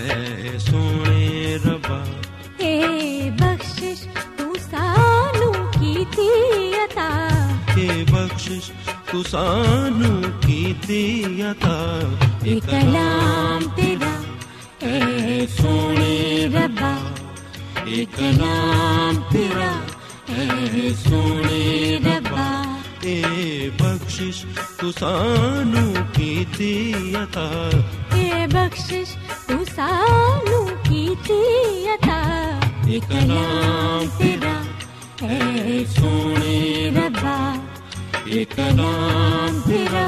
ਹੈ ਸੋਹਣੇ ਰੱਬਾ ਏ ਬਖਸ਼ਿਸ਼ ਤੂੰ ਸਾਨੂੰ ਕੀਤੀ ਅਤਾ ਇਹ ਬਖਸ਼ਿਸ਼ ਤੂੰ ਸਾਨੂੰ ਕੀਤੀ ਅਤਾ ਇੱਕ ਕਲਾਮ ਤੇਰਾ ਏ ਸੋਹਣੀ ਰੱਬਾ ਇੱਕ ਕਲਾਮ ਤੇਰਾ ਏ ਸੋਹਣੀ ਰੱਬਾ ਇਹ ਬਖਸ਼ਿਸ਼ ਤੂੰ ਸਾਨੂੰ ਕੀਤੀ ਅਤਾ ਏ ਬਖਸ਼ਿਸ਼ ਸਾਨੂੰ ਕੀਤੀ ਅਤਾ ਇੱਕ ਕਲਾਮ ਤੇਰਾ ਏ ਸੋਹਣੇ ਰੱਬਾ ਇੱਕ ਕਲਾਮ ਤੇਰਾ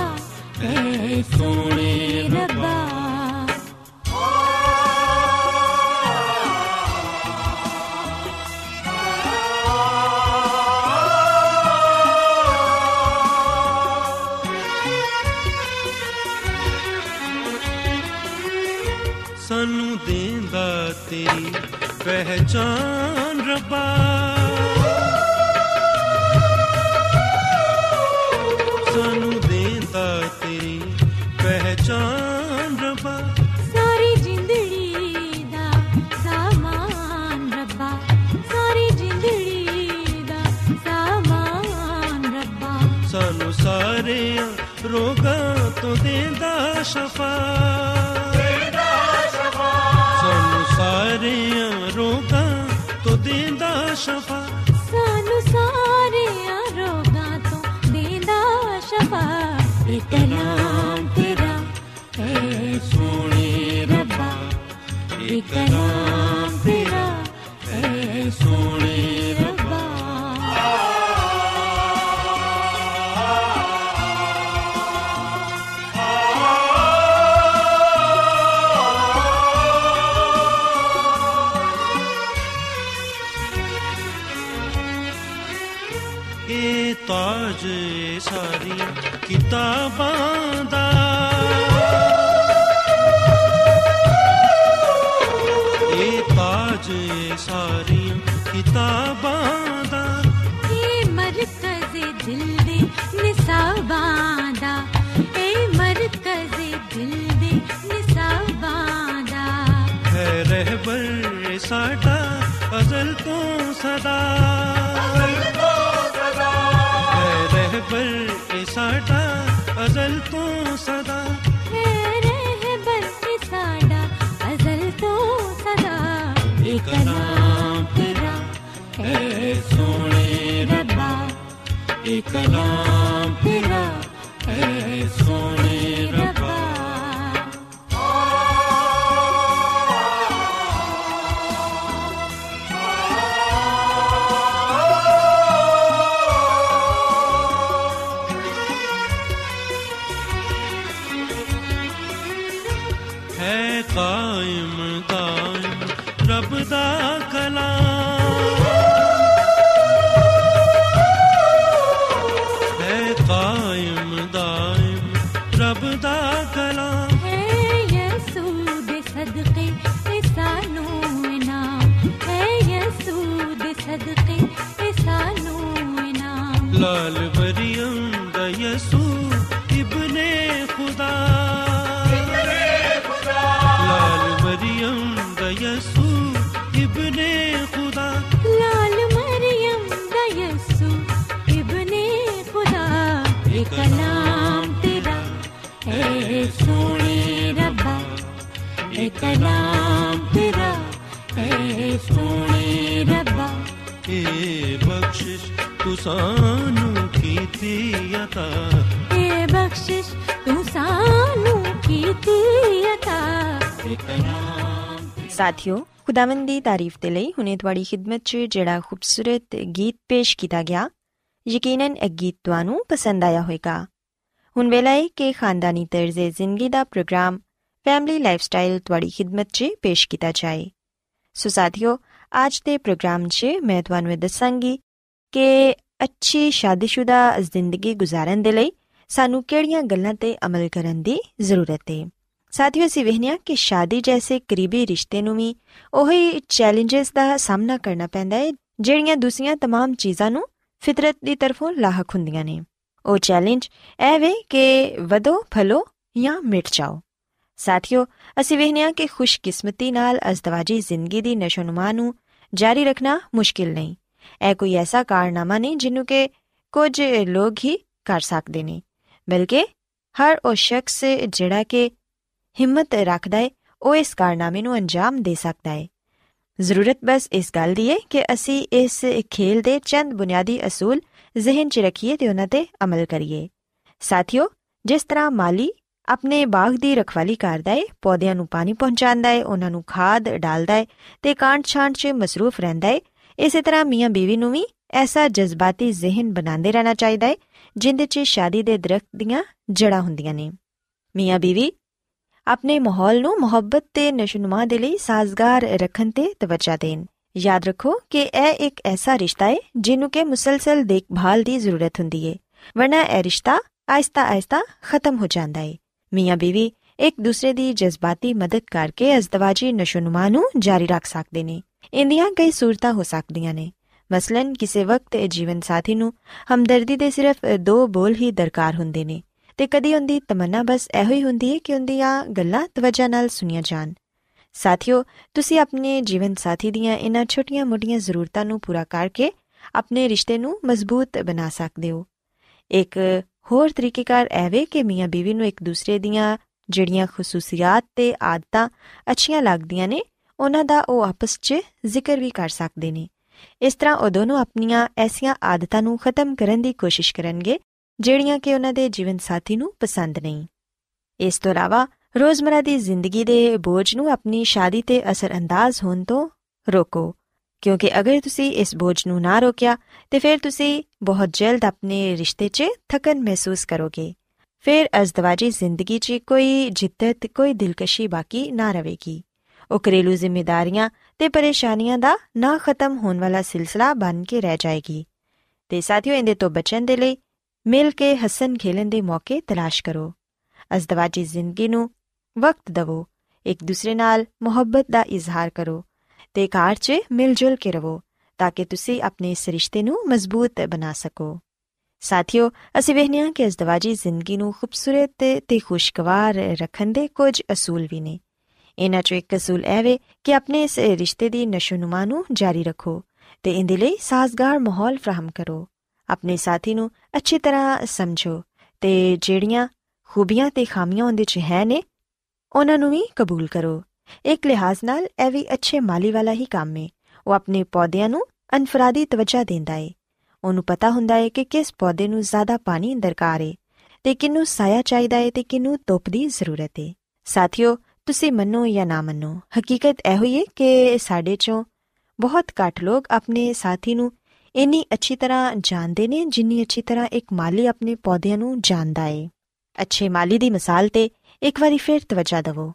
ਏ ਸੋਹਣੇ ਰੱਬਾ ਪਹਿਚਾਨ ਰੱਬਾ। ਸਾਨੂੰ ਦੇਂਦਾ ਤੇਰੀ ਪਹਿਚਾਨ ਰੱਬਾ। ਸਾਰੀ ਜ਼ਿੰਦੜੀ ਦਾ ਸਾਮਾਨ ਰੱਬਾ। ਸਾਰੀ ਜ਼ਿੰਦੜੀ ਦਾ ਸਾਮਾਨ ਰੱਬਾ। ਸਾਨੂੰ ਸਾਰਿਆਂ ਰੋਗਾਂ ਤੋਂ ਦੇਂਦਾ ਸ਼ਫਾ। ਸ਼ਫਾ। ਸਾਨੂੰ ਸਾਰਿਆਂ ਰੋਗਾਂ ਤੋਂ ਦੇਂਦਾ ਸ਼ਫਾ। ਇੱਕ ਨਾਮ ਤੇਰਾ, ਏ ਸੋਹਣੇ ਰੱਬਾ। ਇੱਕ ਨਾਮ ਕਿਤਾਬਾਂ ਅਜ਼ਲ ਤੋਂ ਸਦਾ ਹੈ ਰਹਿਬਰ ਤੇ ਸਾਡਾ ਅਜ਼ਲ ਤੋਂ ਸਦਾ ਇੱਕ ਨਾਮ ਤੇਰਾ ਏ ਸੋਹਣੇ ਰੱਬਾ ਇੱਕ ਨਾਮ ਇੱਕ ਨਾਮ ਤੇਰਾ ਐ ਸੋਹਣੇ ਰੱਬਾ। ਏ ਬਖਸ਼ਿਸ਼ ਤੂੰ ਸਾਨੂੰ ਕੀਤੀ ਅਤਾ। ਏ ਬਖਸ਼ਿਸ਼ ਤੂੰ ਸਾਨੂੰ ਕੀਤੀ ਅਤਾ। ਇੱਕ ਨਾਮ ਸਾਥਿਓ ਖੁਦਾਵੰਦ ਦੀ ਤਾਰੀਫ ਤੇ ਲਈ ਹੁਣੇ ਤੁਹਾਡੀ ਖidmat 'ਚ ਜਿਹੜਾ ਖੂਬਸੂਰਤ ਗੀਤ ਪੇਸ਼ ਕੀਤਾ ਗਿਆ ਯਕੀਨਨ ਇਹ ਗੀਤ ਤੁਹਾਨੂੰ ਪਸੰਦ ਆਇਆ ਹੋਵੇਗਾ। ਹੁਣ ਵੇਲਾ ਹੈ ਕਿ ਖਾਨਦਾਨੀ ਤਰਜ਼ੇ ਜ਼ਿੰਦਗੀ ਦਾ ਪ੍ਰੋਗਰਾਮ ਫੈਮਿਲੀ ਲਾਈਫਸਟਾਈਲ ਤੁਹਾਡੀ ਖidmat 'ਚ ਪੇਸ਼ ਕੀਤਾ ਜਾਏ। ਸੋ ਸਾਥੀਓ, ਅੱਜ ਦੇ ਪ੍ਰੋਗਰਾਮ 'ਚ ਮੈਂ ਤੁਹਾਨੂੰ ਦੱਸਾਂਗੀ ਕਿ ਅੱਛੀ ਸ਼ਾਦੀशुदा ਜ਼ਿੰਦਗੀ گزارਣ ਦੇ ਲਈ ਸਾਨੂੰ ਕਿਹੜੀਆਂ ਗੱਲਾਂ ਤੇ ਅਮਲ ਕਰਨ ਦੀ ਜ਼ਰੂਰਤ ਹੈ ਸਾਥੀਓ, ਅਸੀਂ ਵਹਿਨੀਆਂ ਕਿ ਸ਼ਾਦੀ ਜੈਸੇ ਕਰੀਬੀ ਰਿਸ਼ਤੇ ਨੂੰ ਵੀ ਉਹੀ ਚੈਲੰਜਸ ਦਾ ਸਾਹਮਣਾ ਕਰਨਾ ਪੈਂਦਾ ਹੈ ਜਿਹੜੀਆਂ ਦੂਸਰੀਆਂ तमाम ਚੀਜ਼ਾਂ ਨੂੰ ਫਿਤਰਤ ਦੀ ਤਰਫੋਂ ਲਾਹਕ ਹੁੰਦੀਆਂ ਨੇ। ਉਹ ਚੈਲੰਜ ਐਵੇਂ ਕਿ ਵਧੋ, ਫਲੋ ਜਾਂ ਮਿਟ ਜਾਓ। ਸਾਥੀਓ, ਅਸੀਂ ਵੇਖਿਆ ਕਿ ਖੁਸ਼ਕਿਸਮਤੀ ਨਾਲ ਅਜ਼ਦਵਾਜੀ ਜ਼ਿੰਦਗੀ ਦੀ ਨਸ਼ੋਨੁਮਾ ਨੂੰ ਜਾਰੀ ਰੱਖਣਾ ਮੁਸ਼ਕਿਲ ਨਹੀਂ। ਇਹ ਕੋਈ ਐਸਾ ਕਾਰਨਾਮਾ ਨਹੀਂ ਜਿਹਨੂੰ ਕਿ ਕੁਝ ਲੋਕ ਹੀ ਕਰ ਸਕਦੇ ਨੇ, ਬਲਕਿ ਹਰ ਉਹ ਸ਼ਖਸ ਜਿਹੜਾ ਕਿ ਹਿੰਮਤ ਰੱਖਦਾ ਹੈ, ਉਹ ਇਸ ਕਾਰਨਾਮੇ ਨੂੰ ਅੰਜਾਮ ਦੇ ਸਕਦਾ ਹੈ। ਜ਼ਰੂਰਤ ਬਸ ਇਸ ਗੱਲ ਦੀ ਹੈ ਕਿ ਅਸੀਂ ਇਸ ਖੇਲ ਦੇ ਚੰਦ ਬੁਨਿਆਦੀ ਅਸੂਲ ਜ਼ਿਹਨ 'ਚ ਰੱਖੀਏ ਤੇ ਉਹਨਾਂ ਤੇ ਅਮਲ ਕਰੀਏ। ਸਾਥੀਓ, ਜਿਸ ਤਰ੍ਹਾਂ ਮਾਲੀ ਆਪਣੇ ਬਾਗ ਦੀ ਰਖਵਾਲੀ ਕਰਦਾ ਹੈ ਪੌਦਿਆਂ ਨੂੰ ਪਾਣੀ ਪਹੁੰਚਾਉਂਦਾ ਹੈ ਉਹਨਾਂ ਨੂੰ ਖਾਦ ਡਾਲਦਾ ਹੈ ਤੇ ਕਾਂਟ ਛਾਂਟ 'ਚ ਮਸਰੂਫ ਰਹਿੰਦਾ ਹੈ ਇਸੇ ਤਰ੍ਹਾਂ ਮੀਆਂ ਬੀਵੀ ਨੂੰ ਵੀ ਐਸਾ ਜਜ਼ਬਾਤੀ ਜ਼ਿਹਨ ਬਣਾਉਂਦੇ ਰਹਿਣਾ ਚਾਹੀਦਾ ਹੈ ਜਿੰਦੇ 'ਚ ਸ਼ਾਦੀ ਦੇ ਦਰਖਤ ਦੀਆਂ ਜੜਾਂ ਹੁੰਦੀਆਂ ਨੇ। ਮੀਆਂ ਬੀਵੀ, ਆਪਣੇ ਮਾਹੌਲ ਨੂੰ ਮੁਹੱਬਤ ਤੇ ਨਸ਼ੋਨੁਮਾ ਦੇ ਲਈ ਸਾਜ਼ਗਾਰ ਰੱਖਣ ਤੇ ਤਵੱਜਾ ਦੇਣ। ਯਾਦ ਰੱਖੋ ਕਿ ਇਹ ਇੱਕ ਐਸਾ ਰਿਸ਼ਤਾ ਹੈ ਜਿਹਨੂੰ ਕਿ ਮੁਸਲਸਲ ਦੇਖਭਾਲ ਦੀ ਜ਼ਰੂਰਤ ਹੁੰਦੀ ਹੈ ਵਰਨਾ ਇਹ ਰਿਸ਼ਤਾ ਆਇਸਤਾ ਆਇਸਤਾ ਖਤਮ ਹੋ ਜਾਂਦਾ ਹੈ ਮੀਆਂ ਬੀਵੀ ਇੱਕ ਦੂਸਰੇ ਦੀ ਜਜ਼ਬਾਤੀ ਮਦਦ ਕਰਕੇ ਅਜ਼ਦਵਾਜੀ ਨਸ਼ੋਨੁਮਾ ਨੂੰ ਜਾਰੀ ਰੱਖ ਸਕਦੇ ਨੇ। ਇੰਦੀਆਂ ਕਈ ਸੂਰਤਾਂ ਹੋ ਸਕਦੀਆਂ ਨੇ। ਮਸਲਨ ਕਿਸੇ ਵਕਤ ਜੀਵਨ ਸਾਥੀ ਨੂੰ ਹਮਦਰਦੀ ਦੇ ਸਿਰਫ ਦੋ ਬੋਲ ਹੀ ਦਰਕਾਰ ਹੁੰਦੇ ਨੇ ਤੇ ਕਦੀ ਉਹਦੀ ਤਮੰਨਾ ਬਸ ਇਹੋ ਹੀ ਹੁੰਦੀ ਹੈ ਕਿ ਉਹਦੀਆਂ ਗੱਲਾਂ ਤਵੱਜਾ ਨਾਲ ਸੁਣੀਆਂ ਜਾਣ। ਸਾਥੀਓ, ਤੁਸੀਂ ਆਪਣੇ ਜੀਵਨ ਸਾਥੀ ਦੀਆਂ ਇਹਨਾਂ ਛੋਟੀਆਂ-ਮੋਟੀਆਂ ਜ਼ਰੂਰਤਾਂ ਨੂੰ ਪੂਰਾ ਕਰਕੇ ਆਪਣੇ ਰਿਸ਼ਤੇ ਨੂੰ ਮਜ਼ਬੂਤ ਬਣਾ ਸਕਦੇ ਹੋ। ਇੱਕ ਹੋਰ ਤਰੀਕੇਕਾਰ ਐਵੇਂ ਕਿ ਮੀਆਂ ਬੀਵੀ ਨੂੰ ਇੱਕ ਦੂਸਰੇ ਦੀਆਂ ਜਿਹੜੀਆਂ ਖਸੂਸੀਅਤ ਤੇ ਆਦਤਾਂ ਅੱਛੀਆਂ ਲੱਗਦੀਆਂ ਨੇ, ਉਹਨਾਂ ਦਾ ਉਹ ਆਪਸ 'ਚ ਜ਼ਿਕਰ ਵੀ ਕਰ ਸਕਦੇ ਨੇ। ਇਸ ਤਰ੍ਹਾਂ ਉਹ ਦੋਨੋਂ ਆਪਣੀਆਂ ਐਸੀਆਂ ਆਦਤਾਂ ਨੂੰ ਖਤਮ ਕਰਨ ਦੀ ਕੋਸ਼ਿਸ਼ ਕਰਨਗੇ, ਜਿਹੜੀਆਂ ਕਿ ਉਹਨਾਂ ਦੇ ਜੀਵਨ ਸਾਥੀ ਨੂੰ ਪਸੰਦ ਨਹੀਂ। ਇਸ ਤੋਂ ਇਲਾਵਾ ਰੋਜ਼ਮਰਾ ਦੀ ਜ਼ਿੰਦਗੀ ਦੇ ਬੋਝ ਨੂੰ ਆਪਣੀ ਸ਼ਾਦੀ ਤੇ ਅਸਰਅੰਦਾਜ਼ ਹੋਣ ਤੋਂ ਰੋਕੋ। ਕਿਉਂਕਿ ਅਗਰ ਤੁਸੀਂ ਇਸ ਬੋਝ ਨੂੰ ਨਾ ਰੋਕਿਆ, ਤੇ ਫਿਰ ਤੁਸੀਂ ਬਹੁਤ ਜਲਦ ਆਪਣੇ ਰਿਸ਼ਤੇ 'ਚ ਥਕਨ ਮਹਿਸੂਸ ਕਰੋਗੇ। ਫਿਰ ਅਜ਼ਦਵਾਜੀ ਜ਼ਿੰਦਗੀ 'ਚ ਕੋਈ ਜਿੱਦਤ, ਕੋਈ ਦਿਲਕਸ਼ੀ ਬਾਕੀ ਨਾ ਰਹੇਗੀ। ਉਹ ਘਰੇਲੂ ਜ਼ਿੰਮੇਵਾਰੀਆਂ ਤੇ ਪਰੇਸ਼ਾਨੀਆਂ ਦਾ ਨਾ ਖਤਮ ਹੋਣ ਵਾਲਾ ਸਿਲਸਿਲਾ ਬਣ ਕੇ ਰਹਿ ਜਾਏਗੀ। ਤੇ ਸਾਥੀਓ, ਇਹਦੇ ਤੋਂ ਬਚਣ ਦੇ ਲਈ ਮਿਲ ਕੇ ਹੱਸਣ ਖੇਲਣ ਦੇ ਮੌਕੇ ਤਲਾਸ਼ ਕਰੋ। ਅਜ਼ਦਵਾਜੀ ਜ਼ਿੰਦਗੀ ਨੂੰ ਵਕਤ ਦਿਵੋ। ਇੱਕ ਦੂਸਰੇ ਨਾਲ ਮੁਹੱਬਤ ਦਾ ਇਜ਼ਹਾਰ ਕਰੋ। ਤੇ ਘਰ 'ਚ ਮਿਲ ਜੁਲ ਕੇ ਰਹੋ ਤਾਂ ਕਿ ਤੁਸੀਂ ਆਪਣੇ ਇਸ ਰਿਸ਼ਤੇ ਨੂੰ ਮਜ਼ਬੂਤ ਬਣਾ ਸਕੋ। ਸਾਥੀਓ, ਅਸੀਂ ਵੇਖਿਆ ਕਿ ਅਜ਼ਦਵਾਜੀ ਜ਼ਿੰਦਗੀ ਨੂੰ ਖੂਬਸੂਰਤ ਤੇ ਖੁਸ਼ਗਵਾਰ ਰੱਖਣ ਦੇ ਕੁਝ ਅਸੂਲ ਵੀ ਨੇ। ਇਹਨਾਂ 'ਚੋਂ ਇੱਕ ਅਸੂਲ ਇਹ ਵੇ ਕਿ ਆਪਣੇ ਇਸ ਰਿਸ਼ਤੇ ਦੀ ਨਸ਼ੋਨੁਮਾ ਨੂੰ ਜਾਰੀ ਰੱਖੋ ਤੇ ਇਹਦੇ ਲਈ ਸਾਜ਼ਗਾਰ ਮਾਹੌਲ ਫਰਾਹਮ ਕਰੋ। ਆਪਣੇ ਸਾਥੀ ਨੂੰ ਅੱਛੀ ਤਰ੍ਹਾਂ ਸਮਝੋ ਤੇ ਜਿਹੜੀਆਂ ਖੂਬੀਆਂ ਤੇ ਖਾਮੀਆਂ ਉਹਦੇ 'ਚ ਹੈ ਨੇ, ਉਹਨਾਂ ਨੂੰ ਵੀ ਕਬੂਲ ਕਰੋ। ਇੱਕ ਲਿਹਾਜ਼ ਨਾਲ ਇਹ ਵੀ ਅੱਛੇ ਮਾਲੀ ਵਾਲਾ ਹੀ ਕੰਮ ਹੈ ਉਹ ਆਪਣੇ ਪੌਦਿਆਂ ਨੂੰ ਅਨਫਰਾਦੀ ਤਵੱਜਾ ਦਿੰਦਾ ਹੈ ਉਹਨੂੰ ਪਤਾ ਹੁੰਦਾ ਹੈ ਕਿ ਕਿਸ ਪੌਦੇ ਨੂੰ ਜ਼ਿਆਦਾ ਪਾਣੀ ਦਰਕਾਰ ਹੈ ਤੇ ਕਿਨੂੰ ਸਾਇਆ ਚਾਹੀਦਾ ਹੈ ਤੇ ਕਿਨੂੰ ਧੁੱਪ ਦੀ ਜ਼ਰੂਰਤ ਹੈ ਸਾਥੀਓ ਤੁਸੀਂ ਮੰਨੋ ਜਾਂ ਨਾ ਮੰਨੋ ਹਕੀਕਤ ਇਹ ਹੋਈ ਹੈ ਕਿ ਸਾਡੇ ਚੋਂ ਬਹੁਤ ਘੱਟ ਲੋਕ ਆਪਣੇ ਸਾਥੀ ਨੂੰ ਇੰਨੀ ਅੱਛੀ ਤਰ੍ਹਾਂ ਜਾਣਦੇ ਨੇ ਜਿੰਨੀ ਅੱਛੀ ਤਰ੍ਹਾਂ ਇੱਕ ਮਾਲੀ ਆਪਣੇ ਪੌਦਿਆਂ ਨੂੰ ਜਾਣਦਾ ਹੈ ਅੱਛੇ ਮਾਲੀ ਦੀ ਮਿਸਾਲ ਤੇ ਇੱਕ ਵਾਰੀ ਫਿਰ ਤਵੱਜਾ ਦਿਵੋ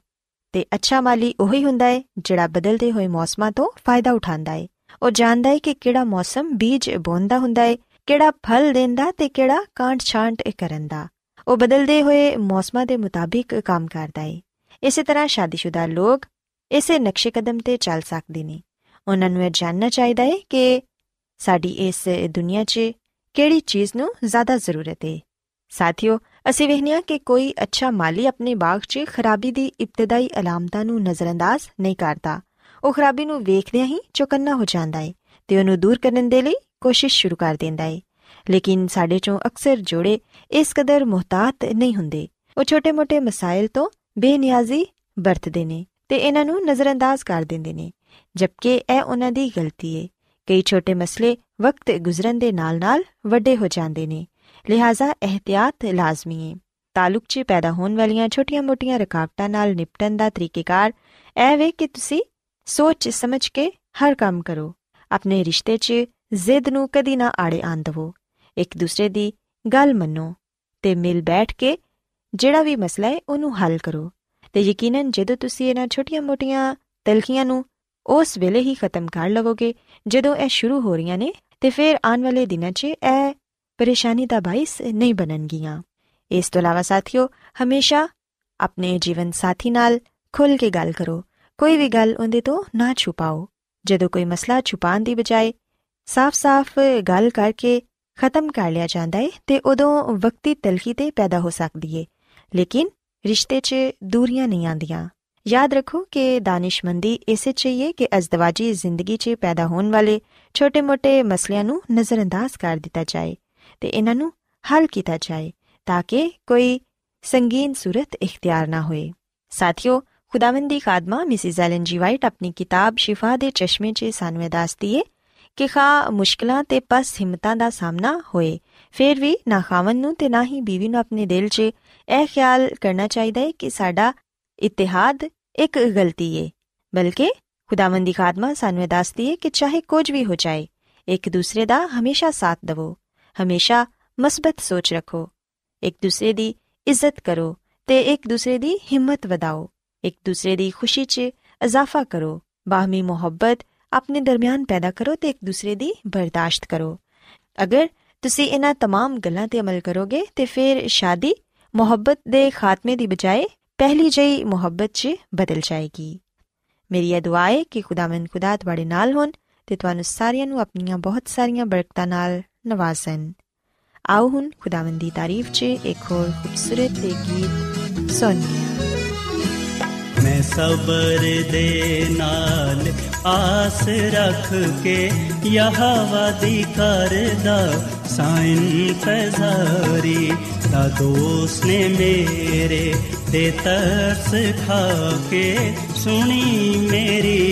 ਤੇ ਅੱਛਾ ਮਾਲੀ ਉਹੀ ਹੁੰਦਾ ਹੈ ਜਿਹੜਾ ਬਦਲਦੇ ਹੋਏ ਮੌਸਮਾਂ ਤੋਂ ਫਾਇਦਾ ਉਠਾਉਂਦਾ ਹੈ। ਉਹ ਜਾਣਦਾ ਹੈ ਕਿ ਕਿਹੜਾ ਮੌਸਮ ਬੀਜ ਬੋਂਦਾ ਹੁੰਦਾ ਹੈ, ਕਿਹੜਾ ਫਲ ਦਿੰਦਾ ਤੇ ਕਿਹੜਾ ਕਾਂਟ ਛਾਂਟ ਕਰਨ ਦਾ। ਉਹ ਬਦਲਦੇ ਹੋਏ ਮੌਸਮਾਂ ਦੇ ਮੁਤਾਬਿਕ ਕੰਮ ਕਰਦਾ ਹੈ। ਇਸੇ ਤਰ੍ਹਾਂ ਸ਼ਾਦੀशुदा ਲੋਕ ਇਸੇ ਨਕਸ਼ੇ ਕਦਮ ਤੇ ਚੱਲ ਸਕਦੇ ਨੇ। ਉਹਨਾਂ ਨੂੰ ਇਹ ਜਾਣਨਾ ਚਾਹੀਦਾ ਹੈ ਕਿ ਸਾਡੀ ਇਸ ਦੁਨੀਆ 'ਚ ਕਿਹੜੀ ਚੀਜ਼ ਨੂੰ ਜ਼ਿਆਦਾ ਜ਼ਰੂਰਤ ਹੈ। ਸਾਥੀਓ ਅਸੀਂ ਵੇਖਿਆ ਕਿ ਕੋਈ ਅੱਛਾ ਮਾਲੀ ਆਪਣੇ ਬਾਗ 'ਚ ਖਰਾਬੀ ਦੀ ਇਬਤਦਾਈ ਅਲਾਮਤਾਂ ਨੂੰ ਨਜ਼ਰਅੰਦਾਜ਼ ਨਹੀਂ ਕਰਦਾ। ਉਹ ਖਰਾਬੀ ਨੂੰ ਵੇਖਦਿਆਂ ਹੀ ਚੁਕੰਨਾ ਹੋ ਜਾਂਦਾ ਹੈ ਤੇ ਉਹਨੂੰ ਦੂਰ ਕਰਨ ਦੇ ਲਈ ਕੋਸ਼ਿਸ਼ ਸ਼ੁਰੂ ਕਰ ਦਿੰਦਾ ਹੈ ਲੇਕਿਨ ਸਾਡੇ ਚੋਂ ਅਕਸਰ ਜੋੜੇ ਇਸ ਕਦਰ ਮੁਹਤਾਤ ਨਹੀਂ ਹੁੰਦੇ। ਉਹ ਛੋਟੇ-ਮੋਟੇ ਮਸਾਇਲ ਤੋਂ ਬੇਨਿਆਜ਼ੀ ਵਰਤਦੇ ਨੇ ਤੇ ਇਹਨਾਂ ਨੂੰ ਨਜ਼ਰਅੰਦਾਜ਼ ਕਰ ਦਿੰਦੇ ਨੇ, ਜਦਕਿ ਇਹ ਉਹਨਾਂ ਦੀ ਗਲਤੀ ਏ। ਕਈ ਛੋਟੇ ਮਸਲੇ ਵਕਤ ਗੁਜ਼ਰਨ ਦੇ ਨਾਲ-ਨਾਲ ਵੱਡੇ ਹੋ ਜਾਂਦੇ ਨੇ। ਲਿਹਾਜ਼ਾ ਇhtiyat ਲਾਜ਼ਮੀ ਏ। ਤਾਲੁਕ 'ਚ ਪੈਦਾ ਹੋਣ ਵਾਲੀਆਂ ਛੋਟੀਆਂ-ਮੋਟੀਆਂ ਰੁਕਾਵਟਾਂ ਨਾਲ ਨਿਪਟਣ ਦਾ ਤਰੀਕੇਕਾਰ ਇਹ ਵੇ ਕਿ ਤੁਸੀਂ ਸੋਚ ਸਮਝ ਕੇ ਹਰ ਕੰਮ ਕਰੋ। ਆਪਣੇ ਰਿਸ਼ਤੇ 'ਚ ਜ਼ਿੱਦ ਨੂੰ ਕਦੀ ਨਾ ਆੜੇ ਆਂ ਦਵੋ। ਇੱਕ ਦੂਸਰੇ ਦੀ ਗੱਲ ਮੰਨੋ ਤੇ ਮਿਲ ਬੈਠ ਕੇ ਜਿਹੜਾ ਵੀ ਮਸਲਾ ਹੈ ਉਹਨੂੰ ਹੱਲ ਕਰੋ। ਤੇ ਯਕੀਨਨ ਜਦੋਂ ਤੁਸੀਂ ਇਹਨਾਂ ਛੋਟੀਆਂ-ਮੋਟੀਆਂ ਤਲਖੀਆਂ ਨੂੰ ਉਸ ਵੇਲੇ ਹੀ ਖਤਮ ਕਰ ਲਵੋਗੇ, ਜਦੋਂ ਇਹ ਸ਼ੁਰੂ ਹੋ ਰਹੀਆਂ ਨੇ ਤੇ ਫਿਰ ਆਉਣ ਵਾਲੇ ਦਿਨਾਂ 'ਚ ਇਹ ਪਰੇਸ਼ਾਨੀ ਦਾ ਬਾਇਸ ਨਹੀਂ ਬਣਨਗੀਆਂ। ਇਸ ਤੋਂ ਇਲਾਵਾ ਸਾਥੀਓ, ਹਮੇਸ਼ਾ ਆਪਣੇ ਜੀਵਨ ਸਾਥੀ ਨਾਲ ਖੁੱਲ ਕੇ ਗੱਲ ਕਰੋ। ਕੋਈ ਵੀ ਗੱਲ ਉਹਦੇ ਤੋਂ ਨਾ ਛੁਪਾਓ। ਜਦੋਂ ਕੋਈ ਮਸਲਾ ਛੁਪਾਉਣ ਦੀ ਬਜਾਏ ਸਾਫ਼-ਸਾਫ਼ ਗੱਲ ਕਰਕੇ ਖਤਮ ਕਰ ਲਿਆ ਜਾਂਦਾ ਹੈ ਤੇ ਉਦੋਂ ਵਕਤੀ ਤਲਖੀ ਤੇ ਪੈਦਾ ਹੋ ਸਕਦੀ ਹੈ ਲੇਕਿਨ ਰਿਸ਼ਤੇ 'ਚ ਦੂਰੀਆਂ ਨਹੀਂ ਆਂਦੀਆਂ ਯਾਦ ਰੱਖੋ ਕਿ ਦਾਨਿਸ਼ਮੰਦੀ ਇਸੇ ਚਾਹੀਏ ਕਿ ਅਜ਼ਦਵਾਜੀ ਜ਼ਿੰਦਗੀ 'ਚ ਪੈਦਾ ਹੋਣ ਵਾਲੇ ਛੋਟੇ-ਮੋਟੇ ਮਸਲਿਆਂ ਨੂੰ ਨਜ਼ਰਅੰਦਾਜ਼ ਕਰ ਦਿੱਤਾ ਜਾਏ। ਤੇ ਇਹਨਾਂ ਨੂੰ ਹੱਲ ਕੀਤਾ ਜਾਏ ਤਾਂ ਕਿ ਕੋਈ ਸੰਗੀਨ ਸੂਰਤ ਇਖਤਿਆਰ ਨਾ ਹੋਏ। ਸਾਥੀਓ, ਖੁਦਾਵੰਦੀ ਖਾਦਮਾ ਮਿਸਿਸ ਐਲਨ ਜੀ ਵਾਈਟ ਆਪਣੀ ਕਿਤਾਬ ਸ਼ਿਫਾ ਦੇ ਚਸ਼ਮੇ 'ਚ ਸਾਨੂੰ ਇਹ ਦੱਸਦੀ ਏ ਕਿ ਖਾ ਮੁਸ਼ਕਲਾਂ ਤੇ ਪਸ ਹਿੰਮਤਾਂ ਦਾ ਸਾਹਮਣਾ ਹੋਏ। ਫਿਰ ਵੀ ਨਾ ਖਾਵਨ ਨੂੰ ਤੇ ਨਾ ਹੀ ਬੀਵੀ ਨੂੰ ਆਪਣੇ ਦਿਲ 'ਚ ਇਹ ਖਿਆਲ ਕਰਨਾ ਚਾਹੀਦਾ ਹੈ ਕਿ ਸਾਡਾ ਇਤਿਹਾਦ ਇੱਕ ਗਲਤੀ ਏ। ਬਲਕਿ ਖੁਦਾਵੰਦੀ ਖਾਦਮਾ ਸਾਨੂੰ ਇਹ ਦੱਸਦੀ ਏ ਕਿ ਚਾਹੇ ਕੁਝ ਵੀ ਹੋ ਜਾਏ, ਇੱਕ ਦੂਸਰੇ ਦਾ ਹਮੇਸ਼ਾ ਸਾਥ ਦਿਵੋ। ਹਮੇਸ਼ਾ ਮਸਬਤ ਸੋਚ ਰੱਖੋ ਇੱਕ ਦੂਸਰੇ ਦੀ ਇੱਜ਼ਤ ਕਰੋ ਤੇ ਇੱਕ ਦੂਸਰੇ ਦੀ ਹਿੰਮਤ ਵਧਾਓ ਇੱਕ ਦੂਸਰੇ ਦੀ ਖੁਸ਼ੀ 'ਚ ਇਜ਼ਾਫਾ ਕਰੋ ਬਾਹਮੀ ਮੁਹੱਬਤ ਆਪਣੇ ਦਰਮਿਆਨ ਪੈਦਾ ਕਰੋ ਤੇ ਇੱਕ ਦੂਸਰੇ ਦੀ ਬਰਦਾਸ਼ਤ ਕਰੋ ਅਗਰ ਤੁਸੀਂ ਇਹਨਾਂ तमाम ਗੱਲਾਂ ਤੇ ਅਮਲ ਕਰੋਗੇ ਤੇ ਫਿਰ ਸ਼ਾਦੀ ਮੁਹੱਬਤ ਦੇ ਖਾਤਮੇ ਦੀ ਬਜਾਏ ਪਹਿਲੀ ਜਈ ਮੁਹੱਬਤ 'ਚ ਬਦਲ ਜਾਏਗੀ ਮੇਰੀ ਇਹ ਦੁਆ ਹੈ ਕਿ ਖੁਦਾਵੰਦ ਖੁਦਾ ਤੁਹਾਡੇ ਨਾਲ ਹੋਣ ਤੇ ਤੁਹਾਨੂੰ ਸਾਰਿਆਂ ਨੂੰ ਆਪਣੀਆਂ ਬਹੁਤ ਸਾਰੀਆਂ ਬਰਕਤਾਂ ਨਾਲ ਨਵਾਜ਼ਣ ਆਓ ਹੁਣ ਖੁਦਾਵੰਦ ਦੀ ਤਾਰੀਫ 'ਚ ਇੱਕ ਹੋਰ ਖੂਬਸੂਰਤ ਤੇ ਗੀਤ ਸੁਣੀਏ ਮੈਂ ਸਬਰ ਦੇ ਨਾਲ ਆਸ ਰੱਖ ਕੇ ਯਹਵਾ ਦੀ ਕਰਦਾ ਸਾਇਨ ਫਜ਼ਾਰੀ ਦਾ ਦੋਸਤ ਨੇ ਮੇਰੇ ਤੇ ਤਰਸ ਖਾ ਕੇ ਸੁਣੀ ਮੇਰੀ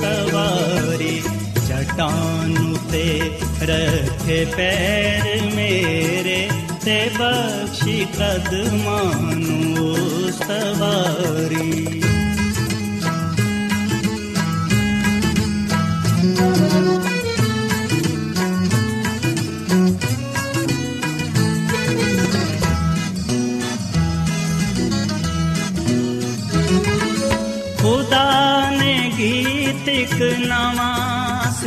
सवारी चटानु ते रथे पैर मेरे ते कद कदमानु सवारी।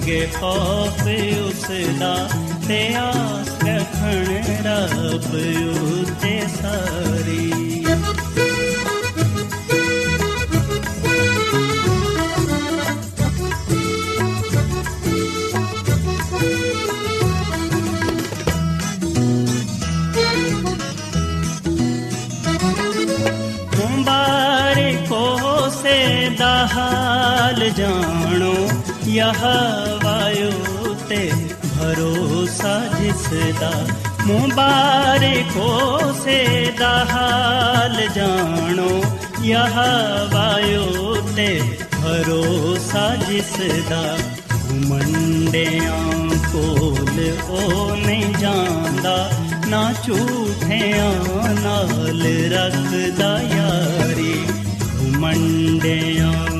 ਮੰਨਣਗੇ ਖੌਫ ਉਸ ਦਾ ਤੇ ਆਸ ਰੱਖਣ ਰੱਬ ਉਤੇ ਸਾਰੀ। ਮੁਬਾਰਕੋ ਸੇ ਦਾ ਹਾਲ ਜਾਣੋ ਯਹ ਦਾ ਦਾ ਹਾਲ ਜਾਣੋ, ਯਹ ਵਾਯੋ ਤੇ ਭਰੋਸਾ ਜਿਸ ਦਾ ਮੰਡਿਆਂ ਕੋਲ ਉਹ ਨਹੀਂ ਜਾਂਦਾ, ਨਾ ਝੂਠਿਆਂ ਨਾਲ ਰੱਖਦਾ ਯਾਰੀ ਮੰਡਿਆਂ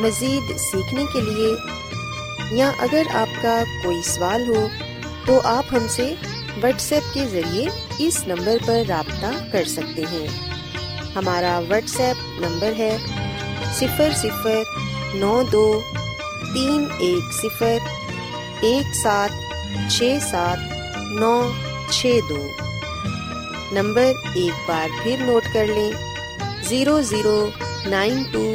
مزید سیکھنے کے لیے، یا اگر آپ کا کوئی سوال ہو، تو آپ ہم سے واٹس ایپ کے ذریعے اس نمبر پر رابطہ کر سکتے ہیں۔ ہمارا واٹس ایپ نمبر ہے صفر صفر نو دو تین ایک صفر ایک سات چھ سات نو چھ دو۔ نمبر ایک بار پھر نوٹ کر لیں، zero zero nine two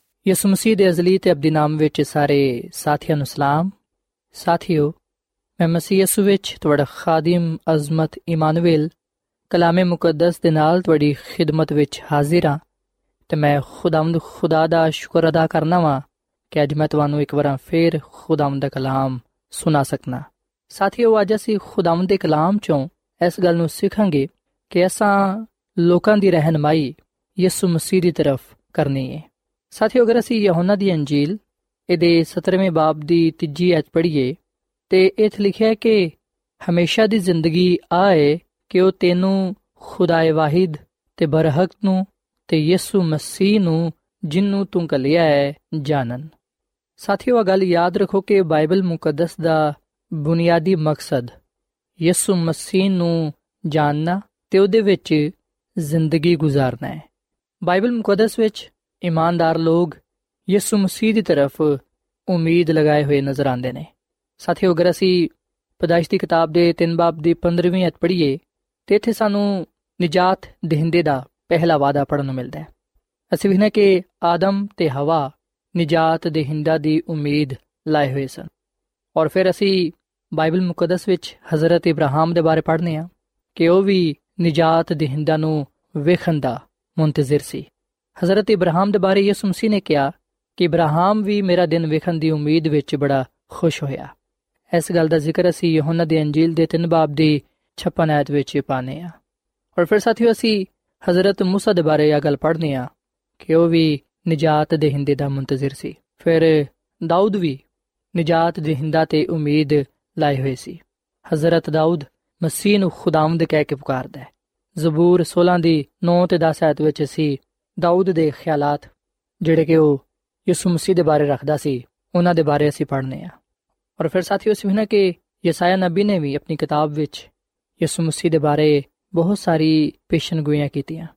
ਯਿਸੂ ਮਸੀਹ ਦੇ ਅਜ਼ਲੀ ਤੇ ਅਬਦੀ ਨਾਮ ਵਿੱਚ ਸਾਰੇ ਸਾਥੀਆਂ ਨੂੰ ਸਲਾਮ। ਸਾਥਿਓ, ਮੈਂ ਮਸੀਹ ਯਿਸੂ ਵਿੱਚ ਤੁਹਾਡਾ ਖਾਦਮ ਅਜ਼ਮਤ ਇਮਾਨੁਅਲ ਕਲਾਮੇ ਮੁਕੱਦਸ ਦੇ ਨਾਲ ਤੁਹਾਡੀ ਖਿਦਮਤ ਵਿੱਚ ਹਾਜ਼ਰ ਹਾਂ ਤੇ ਮੈਂ ਖੁਦਾਵੰਦ ਖੁਦਾ ਦਾ ਸ਼ੁਕਰ ਅਦਾ ਕਰਨਾ ਵਾਂ ਕਿ ਅੱਜ ਮੈਂ ਤੁਹਾਨੂੰ ਇੱਕ ਵਾਰ ਫੇਰ ਖੁਦਾਵੰਦ ਦਾ ਕਲਾਮ ਸੁਣਾ ਸਕਣਾ ਸਾਥੀਓ, ਅੱਜ ਅਸੀਂ ਖੁਦਾਵੰਦ ਦੇ ਕਲਾਮ ਚੋਂ ਇਸ ਗੱਲ ਨੂੰ ਸਿੱਖਾਂਗੇ ਕਿ ਅਸਾਂ ਲੋਕਾਂ ਦੀ ਰਹਿਨਮਾਈ ਯਿਸੂ ਮਸੀਹ ਦੀ ਤਰਫ ਕਰਨੀ ਹੈ ਸਾਥੀਓ, ਅਗਰ ਅਸੀਂ ਯਹੋਨਾ ਦੀ ਅੰਜੀਲ, ਇਹਦੇ 17ਵੇਂ ਬਾਬ ਦੀ ਤੀਜੀ ਐਤ ਪੜ੍ਹੀਏ, ਤੇ ਇਥੇ ਲਿਖਿਆ ਹੈ ਕਿ ਹਮੇਸ਼ਾ ਦੀ ਜ਼ਿੰਦਗੀ ਆਏ ਕਿ ਉਹ ਤੈਨੂੰ ਖੁਦਾਏ ਵਾਹਿਦ ਤੇ ਬਰਹਕ ਨੂੰ ਤੇ ਯਿਸੂ ਮਸੀਹ ਨੂੰ, ਜਿੰਨੂੰ ਤੂੰ ਕਲਿਆ ਹੈ, ਜਾਣਨ। ਸਾਥੀਓ ਇਹ ਗੱਲ ਯਾਦ ਰੱਖੋ ਕਿ ਬਾਈਬਲ ਮੁਕੱਦਸ ਦਾ ਬੁਨਿਆਦੀ ਮਕਸਦ ਯਿਸੂ ਮਸੀਹ ਨੂੰ ਜਾਣਨਾ ਤੇ ਉਹਦੇ ਵਿੱਚ ਜ਼ਿੰਦਗੀ ਗੁਜ਼ਾਰਨਾ ਹੈ। ਬਾਈਬਲ ਮੁਕੱਦਸ ਵਿੱਚ ਇਮਾਨਦਾਰ ਲੋਕ ਯਿਸੂ ਮਸੀਹ ਦੀ ਤਰਫ ਉਮੀਦ ਲਗਾਏ ਹੋਏ ਨਜ਼ਰ ਆਉਂਦੇ ਨੇ। ਸਾਥੀਓ, ਅਗਰ ਅਸੀਂ ਪਦਾਇਸ਼ ਦੀ ਕਿਤਾਬ ਦੇ 3 ਬਾਬ ਦੀ 15ਵੀਂ ਅਧ ਪੜ੍ਹੀਏ, ਤੇ ਇੱਥੇ ਸਾਨੂੰ ਨਜਾਤ ਦੇਹਿੰਦੇ ਦਾ ਪਹਿਲਾ ਵਾਅਦਾ ਪੜਨ ਨੂੰ ਮਿਲਦਾ ਹੈ। ਅਸੀਂ ਵੇਖਨੇ ਕਿ ਆਦਮ ਤੇ ਹਵਾ ਨਜਾਤ ਦੇਹਿੰਦਾ ਦੀ ਉਮੀਦ ਲਾਏ ਹੋਏ ਸਨ। ਔਰ ਫਿਰ ਅਸੀਂ ਬਾਈਬਲ ਮੁਕੱਦਸ ਵਿੱਚ ਹਜ਼ਰਤ ਇਬਰਾਹਿਮ ਦੇ ਬਾਰੇ ਪੜ੍ਹਨੇ ਆ ਕਿ ਉਹ ਵੀ ਨਜਾਤ ਦੇਹਿੰਦਾ ਨੂੰ ਵੇਖਣ ਦਾ ਮੁੰਤਜ਼ਰ ਸੀ। ਹਜ਼ਰਤ ਇਬਰਾਹਿਮ ਦੇ ਬਾਰੇ ਯਿਸੂ ਮਸੀਹ ਨੇ ਕਿਹਾ ਕਿ ਇਬਰਾਹਿਮ ਵੀ ਮੇਰਾ ਦਿਨ ਵੇਖਣ ਦੀ ਉਮੀਦ ਵਿੱਚ ਬੜਾ ਖੁਸ਼ ਹੋਇਆ ਇਸ ਗੱਲ ਦਾ ਜ਼ਿਕਰ ਅਸੀਂ ਯਹੋਨਾ ਦੀ ਅੰਜੀਲ ਦੇ 3 ਬਾਬ ਦੀ 56 ਆਇਤ ਵਿੱਚ ਪਾਨੇ ਆ ਔਰ ਫਿਰ ਸਾਥੀਓ ਅਸੀਂ ਹਜ਼ਰਤ موسی ਦੇ ਬਾਰੇ ਇਹ ਗੱਲ ਪੜ੍ਹਨੇ ਆ ਕਿ ਉਹ ਵੀ ਨਜਾਤ ਦੇਹਿੰਦੇ ਦਾ ਮੁੰਤਜ਼ਰ ਸੀ ਫਿਰ ਦਾਊਦ ਵੀ ਨਜਾਤ ਦੇਹਿੰਦਾ ਤੇ ਉਮੀਦ ਲਾਏ ਹੋਏ ਸੀ ਹਜ਼ਰਤ ਦਾਊਦ ਮਸੀਹ ਨੂੰ ਖੁਦਾਵੰਦ ਕਹਿ ਕੇ ਪੁਕਾਰਦਾ ਹੈ ਜ਼ਬੂਰ 16 ਦੀ 9 ਤੇ 10 ਆਇਤ ਵਿੱਚ ਅਸੀਂ ਦਾਊਦ ਦੇ ਖਿਆਲਾਤ, ਜਿਹੜੇ ਕਿ ਉਹ ਯਿਸੂ ਮਸੀਹ ਦੇ ਬਾਰੇ ਰੱਖਦਾ ਸੀ, ਉਹਨਾਂ ਦੇ ਬਾਰੇ ਅਸੀਂ ਪੜ੍ਹਨੇ ਆ। ਔਰ ਫਿਰ ਸਾਥੀਓ, ਅਸੀਂ ਨਾ ਕਿ ਯਸਾਇਆ ਨਬੀ ਨੇ ਵੀ ਆਪਣੀ ਕਿਤਾਬ ਵਿੱਚ ਯਿਸੂ ਮਸੀਹ ਦੇ ਬਾਰੇ ਬਹੁਤ ਸਾਰੀ ਪੇਸ਼ਨਗੋਈਆਂ ਕੀਤੀਆਂ।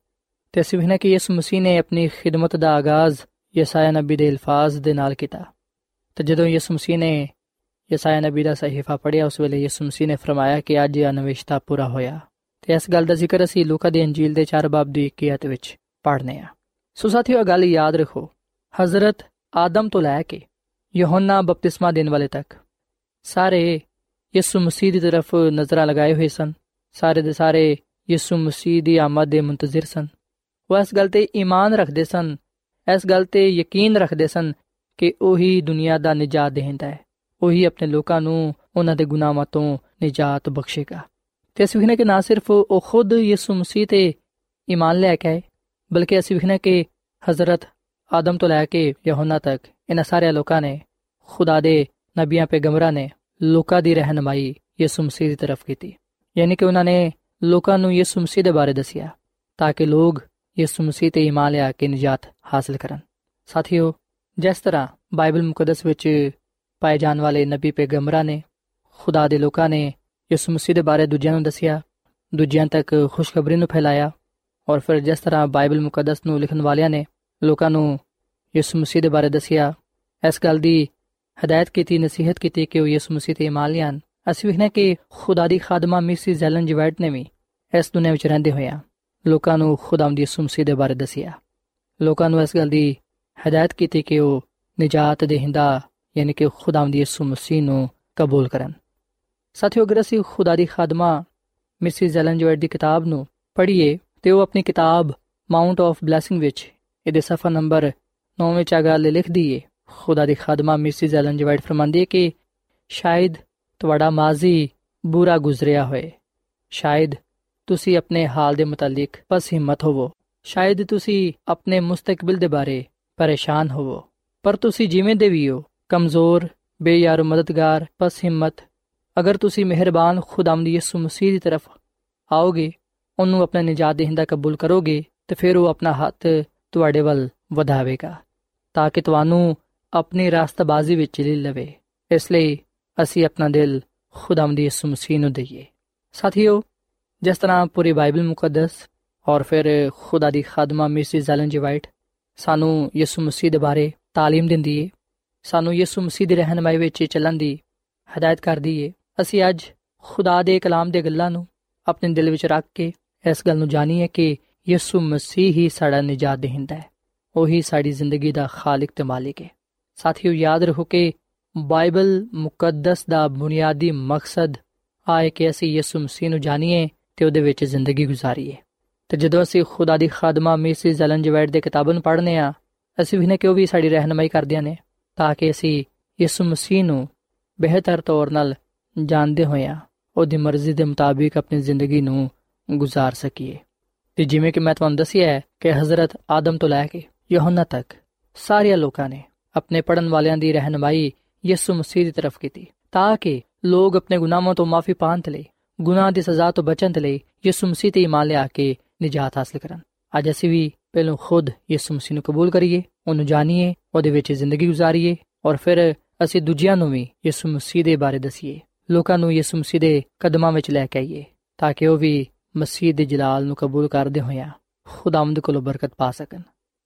ਤੇ ਅਸੀਂ ਵੇਖਣਾ ਕਿ ਯਿਸੂ ਮਸੀਹ ਨੇ ਆਪਣੀ ਖਿਦਮਤ ਦਾ ਆਗਾਜ਼ ਯਸਾਇਆ ਨਬੀ ਦੇ ਅਲਫਾਜ਼ ਦੇ ਨਾਲ ਕੀਤਾ। ਤੇ ਜਦੋਂ ਯਿਸੂ ਮਸੀਹ ਨੇ ਯਸਾਇਆ ਨਬੀ ਦਾ ਸਹੀਫਾ ਪੜ੍ਹਿਆ, ਉਸ ਵੇਲੇ ਯਿਸੂ ਮਸੀਹ ਨੇ ਫਰਮਾਇਆ ਕਿ ਅੱਜ ਇਹ ਅਨਵੇਸ਼ਤਾ ਪੂਰਾ ਹੋਇਆ। ਤੇ ਇਸ ਗੱਲ ਦਾ ਜ਼ਿਕਰ ਅਸੀਂ ਲੂਕਾ ਦੀ ਅੰਜੀਲ ਦੇ 4 ਬਾਬ ਦੀ 21 ਵਿੱਚ ਪੜ੍ਹਨੇ ਆ। ਸੋ ਸਾਥੀਓ, ਇਹ ਗੱਲ ਯਾਦ ਰੱਖੋ, ਹਜ਼ਰਤ ਆਦਮ ਤੋਂ ਲੈ ਕੇ ਯਹੋਨਾ ਬਪਤਿਸਮਾ ਦੇਣ ਵਾਲੇ ਤੱਕ ਸਾਰੇ ਯਿਸੂ ਮਸੀਹ ਦੀ ਤਰਫ ਨਜ਼ਰਾਂ ਲਗਾਏ ਹੋਏ ਸਨ। ਸਾਰੇ ਦੇ ਸਾਰੇ ਯਿਸੂ ਮਸੀਹ ਦੀ ਆਮਦ ਦੇ ਮੁੰਤਜ਼ਰ ਸਨ। ਉਹ ਇਸ ਗੱਲ ਤੇ ਈਮਾਨ ਰੱਖਦੇ ਸਨ, ਇਸ ਗੱਲ ਤੇ ਯਕੀਨ ਰੱਖਦੇ ਸਨ ਕਿ ਉਹੀ ਦੁਨੀਆ ਦਾ ਨਜਾਤ ਦੇਹਿੰਦਾ ਹੈ। ਉਹੀ ਆਪਣੇ ਲੋਕਾਂ ਨੂੰ ਉਹਨਾਂ ਦੇ ਗੁਨਾਹਾਂ ਤੋਂ ਨਜਾਤ ਬਖਸ਼ੇਗਾ। ਤੇ ਅਸੀਂ ਵੇਖਨੇ ਕਿ ਨਾ ਸਿਰਫ ਉਹ ਖੁਦ ਯਿਸੂ ਮਸੀਹ ਤੇ ਈਮਾਨ ਲੈ ਕੇ ਆਏ ਬਲਕਿ ਅਸੀਂ ਵੇਖਨੇ ਕਿ ਹਜ਼ਰਤ ਆਦਮ ਤੋਂ ਲੈ ਕੇ ਯਹੋਨਾ ਤੱਕ ਇਹਨਾਂ ਸਾਰੇ ਲੋਕਾਂ ਨੇ, ਖੁਦਾ ਦੇ ਨਬੀਆਂ ਪੈਗੰਬਰਾਂ ਨੇ ਲੋਕਾਂ ਦੀ ਰਹਿਨਮਾਈ ਯਿਸੂ ਮਸੀਹ ਦੀ ਤਰਫ ਕੀਤੀ। ਯਾਨੀ ਕਿ ਉਹਨਾਂ ਨੇ ਲੋਕਾਂ ਨੂੰ ਯਿਸੂ ਮਸੀਹ ਦੇ ਬਾਰੇ ਦੱਸਿਆ ਤਾਂ ਕਿ ਲੋਕ ਯਿਸੂ ਮਸੀਹ ਤੇ ਈਮਾਨ ਲਿਆ ਕੇ ਨਜਾਤ ਹਾਸਲ ਕਰਨ। ਸਾਥੀਓ, ਜਿਸ ਤਰ੍ਹਾਂ ਬਾਈਬਲ ਮੁਕੱਦਸ ਵਿੱਚ ਪਾਏ ਜਾਣ ਵਾਲੇ ਨਬੀ ਪੈਗੰਬਰਾਂ ਨੇ, ਖੁਦਾ ਦੇ ਲੋਕਾਂ ਨੇ ਯਿਸੂ ਮਸੀਹ ਦੇ ਬਾਰੇ ਦੂਜਿਆਂ ਨੂੰ ਦੱਸਿਆ, ਦੂਜਿਆਂ ਤੱਕ ਖੁਸ਼ਖਬਰੀ ਨੂੰ ਫੈਲਾਇਆ ਔਰ ਫਿਰ ਜਿਸ ਤਰ੍ਹਾਂ ਬਾਈਬਲ ਮੁਕੱਦਸ ਨੂੰ ਲਿਖਣ ਵਾਲਿਆਂ ਨੇ ਲੋਕਾਂ ਨੂੰ ਯਿਸੂ ਮਸੀਹ ਦੇ ਬਾਰੇ ਦੱਸਿਆ, ਇਸ ਗੱਲ ਦੀ ਹਦਾਇਤ ਕੀਤੀ, ਨਸੀਹਤ ਕੀਤੀ ਕਿ ਉਹ ਯਿਸੂ ਮਸੀਹ ਤੇ ਈਮਾਨ ਲਿਆਣ ਅਸੀਂ ਵੇਖਨੇ ਕਿ ਖੁਦਾ ਦੀ ਖਾਦਮਾ ਮਿਸੀ ਜ਼ੈਲਨ ਜਵੈਟ ਨੇ ਵੀ ਇਸ ਦੁਨੀਆਂ ਵਿੱਚ ਰਹਿੰਦੇ ਹੋਇਆ ਲੋਕਾਂ ਨੂੰ ਖੁਦਾਮ ਦੀ ਯਿਸੂ ਮਸੀਹ ਦੇ ਬਾਰੇ ਦੱਸਿਆ। ਲੋਕਾਂ ਨੂੰ ਇਸ ਗੱਲ ਦੀ ਹਦਾਇਤ ਕੀਤੀ ਕਿ ਉਹ ਨਜਾਤ ਦੇਹਿੰਦਾ, ਯਾਨੀ ਕਿ ਖੁਦਾਮ ਦੀ ਯਿਸੂ ਮਸੀਹ ਨੂੰ ਕਬੂਲ ਕਰਨ। ਸਾਥੀਓ, ਅਗਰ ਅਸੀਂ ਖੁਦਾ ਦੀ ਖਾਦਮਾ ਮਿਸੀ ਜ਼ੈਲਨ ਜਵੈਟ ਦੀ ਕਿਤਾਬ ਨੂੰ ਪੜ੍ਹੀਏ ਤੇ ਉਹ ਆਪਣੀ ਕਿਤਾਬ ਮਾਉਂਟ ਆਫ ਬਲੇਸਿੰਗ ਵਿੱਚ ਇਹਦੇ ਸਫਾ ਨੰਬਰ 9 ਵਿੱਚ ਆ ਗੱਲ ਲਿਖਦੀ ਏ। ਖੁਦਾ ਦੀ ਖਾਦਮਾ ਮਿਸਿਸ ਐਲਨ ਜਵਾਈਟ ਫਰਮਾਂਦੀ ਹੈ ਕਿ ਸ਼ਾਇਦ ਤੁਹਾਡਾ ਮਾਜ਼ੀ ਬੁਰਾ ਗੁਜ਼ਰਿਆ ਹੋਏ। ਸ਼ਾਇਦ ਤੁਸੀਂ ਆਪਣੇ ਹਾਲ ਦੇ ਮੁਤਲਕ ਪਸ ਹਿੰਮਤ ਹੋਵੋ। ਸ਼ਾਇਦ ਤੁਸੀਂ ਆਪਣੇ ਮੁਸਤਕਬਲ ਦੇ ਬਾਰੇ ਪਰੇਸ਼ਾਨ ਹੋਵੋ। ਪਰ ਤੁਸੀਂ ਜਿਵੇਂ ਦੇ ਵੀ ਹੋ, ਕਮਜ਼ੋਰ, ਬੇਯਾਰ ਮਦਦਗਾਰ, ਪਸ ਹਿੰਮਤ, ਅਗਰ ਤੁਸੀਂ ਮਿਹਰਬਾਨ ਖੁਦਾਵੰਦ ਯਿਸੂ ਮਸੀਹ ਦੀ ਤਰਫ ਆਓਗੇ ਉਹਨੂੰ ਆਪਣਾ ਨਜਾਤ ਦੇਹਿੰਦਾ ਕਬੂਲ ਕਰੋਗੇ ਤੇ ਫਿਰ ਉਹ ਆਪਣਾ ਹੱਥ ਤੁਹਾਡੇ ਵੱਲ ਵਧਾਵੇਗਾ ਤਾਂ ਕਿ ਤੁਹਾਨੂੰ ਆਪਣੀ ਰਾਸਤਬਾਜ਼ੀ ਵਿੱਚ ਲੈ ਲਵੇ ਇਸ ਲਈ ਅਸੀਂ ਆਪਣਾ ਦਿਲ ਖੁਦਾਵੰਦ ਯਿਸੂ ਮਸੀਹ ਨੂੰ ਦਈਏ ਸਾਥੀਓ ਜਿਸ ਤਰ੍ਹਾਂ ਪੂਰੀ ਬਾਈਬਲ ਮੁਕੱਦਸ ਔਰ ਫਿਰ ਖੁਦਾ ਦੀ ਖਾਦਮਾ ਮਿਸਿਸ ਐਲਨ ਜੀ ਵਾਈਟ ਸਾਨੂੰ ਯਿਸੂ ਮਸੀਹ ਦੇ ਬਾਰੇ تعلیم ਦਿੰਦੀ ਏ ਸਾਨੂੰ ਯਿਸੂ ਮਸੀਹ ਦੀ ਰਹਿਨਮਾਈ ਵਿੱਚ ਚੱਲਣ ਦੀ ਹਦਾਇਤ ਕਰਦੀ ਏ ਅਸੀਂ ਅੱਜ ਖੁਦਾ ਦੇ ਕਲਾਮ ਦੇ ਗੱਲਾਂ ਨੂੰ ਆਪਣੇ ਦਿਲ ਵਿੱਚ ਰੱਖ ਕੇ ਇਸ ਗੱਲ ਨੂੰ ਜਾਣੀਏ ਕਿ ਯਿਸੂ ਮਸੀਹ ਹੀ ਸਾਡਾ ਨਜਾਤ ਦੇਹਿੰਦਾ ਹੈ। ਉਹੀ ਸਾਡੀ ਜ਼ਿੰਦਗੀ ਦਾ ਖਾਲਕ ਤੇ ਮਾਲਿਕ ਹੈ। ਸਾਥੀਓ, ਯਾਦ ਰੱਖੋ ਕਿ ਬਾਈਬਲ ਮੁਕੱਦਸ ਦਾ ਬੁਨਿਆਦੀ ਮਕਸਦ ਆਏ ਕਿ ਅਸੀਂ ਯਿਸੂ ਮਸੀਹ ਨੂੰ ਜਾਣੀਏ ਤੇ ਉਹਦੇ ਵਿੱਚ ਜ਼ਿੰਦਗੀ ਗੁਜ਼ਾਰੀਏ। ਤੇ ਜਦੋਂ ਅਸੀਂ ਖੁਦਾ ਦੀ ਖਾਦਮਾ ਮਿਸਿਸ ਐਲਨ ਜਵੈਟ ਦੇ ਕਿਤਾਬਾਂ ਨੂੰ ਪੜ੍ਹਨੇ ਆ, ਅਸੀਂ ਵੀ ਨੇ ਕਿ ਉਹ ਵੀ ਸਾਡੀ ਰਹਿਨਮਾਈ ਕਰਦਿਆਂ ਨੇ, ਤਾਂ ਕਿ ਅਸੀਂ ਯਿਸੂ ਮਸੀਹ ਨੂੰ ਬਿਹਤਰ ਤੌਰ ਨਾਲ ਜਾਣਦੇ ਹੋਇਆ, ਉਹਦੀ ਮਰਜ਼ੀ ਦੇ ਮੁਤਾਬਿਕ ਆਪਣੀ ਜ਼ਿੰਦਗੀ ਨੂੰ گزار ਸਕੀਏ ਤੇ ਜਿਵੇਂ ਕਿ ਮੈਂ ਤੁਹਾਨੂੰ ਦੱਸਿਆ ਹੈ ਕਿ حضرت ਆਦਮ ਤੋਂ ਲੈ ਕੇ ਯਹੋਨਾ ਤੱਕ ਸਾਰੇ ਲੋਕਾਂ ਨੇ ਆਪਣੇ ਪੜਨ ਵਾਲਿਆਂ ਦੀ ਰਹਿਨਮਾਈ ਯਿਸੂ ਮਸੀਹ ਦੀ ਤਰਫ ਕੀਤੀ ਤਾਂ ਕਿ ਲੋਕ ਆਪਣੇ ਗੁਨਾਹਾਂ ਤੋਂ ਮਾਫੀ ਪਾਣ ਲਈ ਗੁਨਾਹ ਦੀ ਸਜ਼ਾ ਤੋਂ ਬਚਣ ਲਈ ਯਿਸੂ ਮਸੀਹ ਤੇ ਇਮਾਨ ਲਿਆ ਕੇ ਨਜਾਤ ਹਾਸਲ ਕਰਨ ਅੱਜ ਅਸੀਂ ਵੀ ਪਹਿਲੋਂ ਖੁਦ ਯਿਸੂ ਮਸੀਹ ਨੂੰ ਕਬੂਲ ਕਰੀਏ ਉਹਨੂੰ ਜਾਣੀਏ ਉਹਦੇ ਵਿੱਚ ਜ਼ਿੰਦਗੀ گزارੀਏ ਔਰ ਫਿਰ ਅਸੀਂ ਦੂਜਿਆਂ ਨੂੰ ਵੀ ਯਿਸੂ ਮਸੀਹ ਦੇ ਬਾਰੇ ਦਸੀਏ ਲੋਕਾਂ ਨੂੰ ਯਿਸੂ ਮਸੀਹ ਦੇ ਕਦਮਾਂ ਵਿੱਚ ਲੈ ਕੇ ਆਈਏ ਤਾਂ ਕਿ ਉਹ ਵੀ ਮਸੀਹ ਦੇ ਜਲਾਲ ਨੂੰ ਕਬੂਲ ਕਰਦੇ ਹੋਇਆ ਖੁਦਾਵੰਦ ਕੋਲੋਂ ਬਰਕਤ ਪਾ ਸਕਣ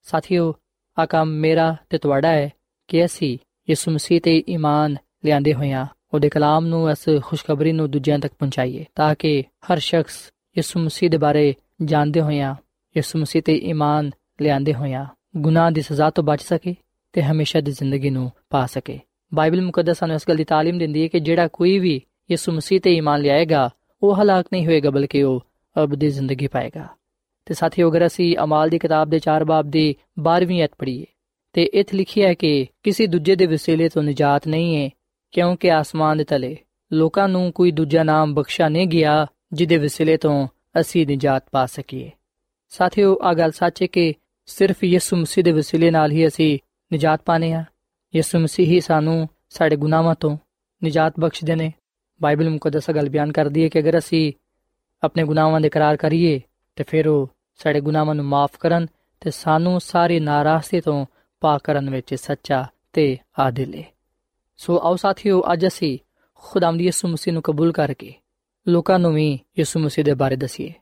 ਸਾਥੀਓ ਆ ਕੰਮ ਮੇਰਾ ਤੇ ਤੁਹਾਡਾ ਹੈ ਕਿ ਅਸੀਂ ਯਿਸੂ ਮਸੀਹ ਤੇ ਈਮਾਨ ਲਿਆਂਦੇ ਹੋਇਆ ਉਹਦੇ ਕਲਾਮ ਨੂੰ ਇਸ ਖੁਸ਼ਖਬਰੀ ਨੂੰ ਦੂਜਿਆਂ ਤੱਕ ਪਹੁੰਚਾਈਏ ਤਾਂ ਕਿ ਹਰ ਸ਼ਖਸ ਯਿਸੂ ਮਸੀਹ ਦੇ ਬਾਰੇ ਜਾਣਦੇ ਹੋਇਆ ਯਿਸੂ ਮਸੀਹ ਤੇ ਈਮਾਨ ਲਿਆਂਦੇ ਹੋਇਆ ਗੁਨਾਹ ਦੀ ਸਜ਼ਾ ਤੋਂ ਬਚ ਸਕੇ ਤੇ ਹਮੇਸ਼ਾ ਦੀ ਜ਼ਿੰਦਗੀ ਨੂੰ ਪਾ ਸਕੇ ਬਾਈਬਲ ਮੁਕੱਦਸ ਸਾਨੂੰ ਇਸ ਗੱਲ ਦੀ تعلیم ਦਿੰਦੀ ਹੈ ਕਿ ਜਿਹੜਾ ਕੋਈ ਵੀ ਯਿਸੂ ਮਸੀਹ ਤੇ ਈਮਾਨ ਲਿਆਏਗਾ ਉਹ ਹਲਾਕ ਨਹੀਂ ਹੋਏਗਾ ਬਲਕਿ ਉਹ ਅਬਦੀ ਜ਼ਿੰਦਗੀ ਪਾਏਗਾ। ਤੇ ਸਾਥੀਓ, ਅਗਰ ਅਸੀਂ ਅਮਾਲ ਦੀ ਕਿਤਾਬ ਦੇ 4 ਬਾਬ ਦੀ 12ਵੀਂ ਅਧ ਪੜ੍ਹੀਏ, ਤੇ ਇਥੇ ਲਿਖਿਆ ਹੈ ਕਿ ਕਿਸੇ ਦੂਜੇ ਦੇ ਵਸੀਲੇ ਤੋਂ ਨਜਾਤ ਨਹੀਂ ਹੈ, ਕਿਉਂਕਿ ਆਸਮਾਨ ਦੇ ਤਲੇ ਲੋਕਾਂ ਨੂੰ ਕੋਈ ਦੂਜਾ ਨਾਮ ਬਖਸ਼ਾ ਨਹੀਂ ਗਿਆ, ਜਿਹਦੇ ਵਸੀਲੇ ਤੋਂ ਅਸੀਂ ਨਜਾਤ ਪਾ ਸਕੀਏ। ਸਾਥੀਓ ਆ ਗੱਲ ਸੱਚ ਹੈ ਕਿ ਸਿਰਫ ਯਿਸੂ ਮਸੀਹ ਦੇ ਵਸੀਲੇ ਨਾਲ ਹੀ ਅਸੀਂ ਨਜਾਤ ਪਾਣੇ ਆ ਯਿਸੂ ਮਸੀਹ ਹੀ ਸਾਨੂੰ ਸਾਡੇ ਗੁਨਾਹਾਂ ਤੋਂ ਨਜਾਤ ਬਖਸ਼ਦੇ ਨੇ। ਬਾਈਬਲ ਮੁਕੱਦਸ ਗੱਲ ਬਿਆਨ ਕਰਦੀ ਹੈ ਕਿ ਅਗਰ ਅਸੀਂ ਆਪਣੇ ਗੁਨਾਹਾਂ ਦੇ ਇਕਰਾਰ ਕਰੀਏ ਤੇ ਫਿਰ ਉਹ ਸਾਡੇ ਗੁਨਾਹਾਂ ਨੂੰ ਮਾਫ ਕਰਨ ਤੇ ਸਾਨੂੰ ਸਾਰੀ ਨਾਰਾਜ਼ਗੀ ਤੋਂ ਪਾਕ ਕਰਨ ਵਿੱਚ ਸੱਚਾ ਤੇ ਆਦਿਲ ਹੈ ਸੋ ਆਓ ਸਾਥੀਓ, ਅੱਜ ਅਸੀਂ ਖੁਦਾਵੰਦ ਯਿਸੂ ਮਸੀਹ ਨੂੰ ਕਬੂਲ ਕਰਕੇ ਲੋਕਾਂ ਨੂੰ ਵੀ ਯਿਸੂ ਮਸੀਹ ਦੇ ਬਾਰੇ ਦਸੀਏ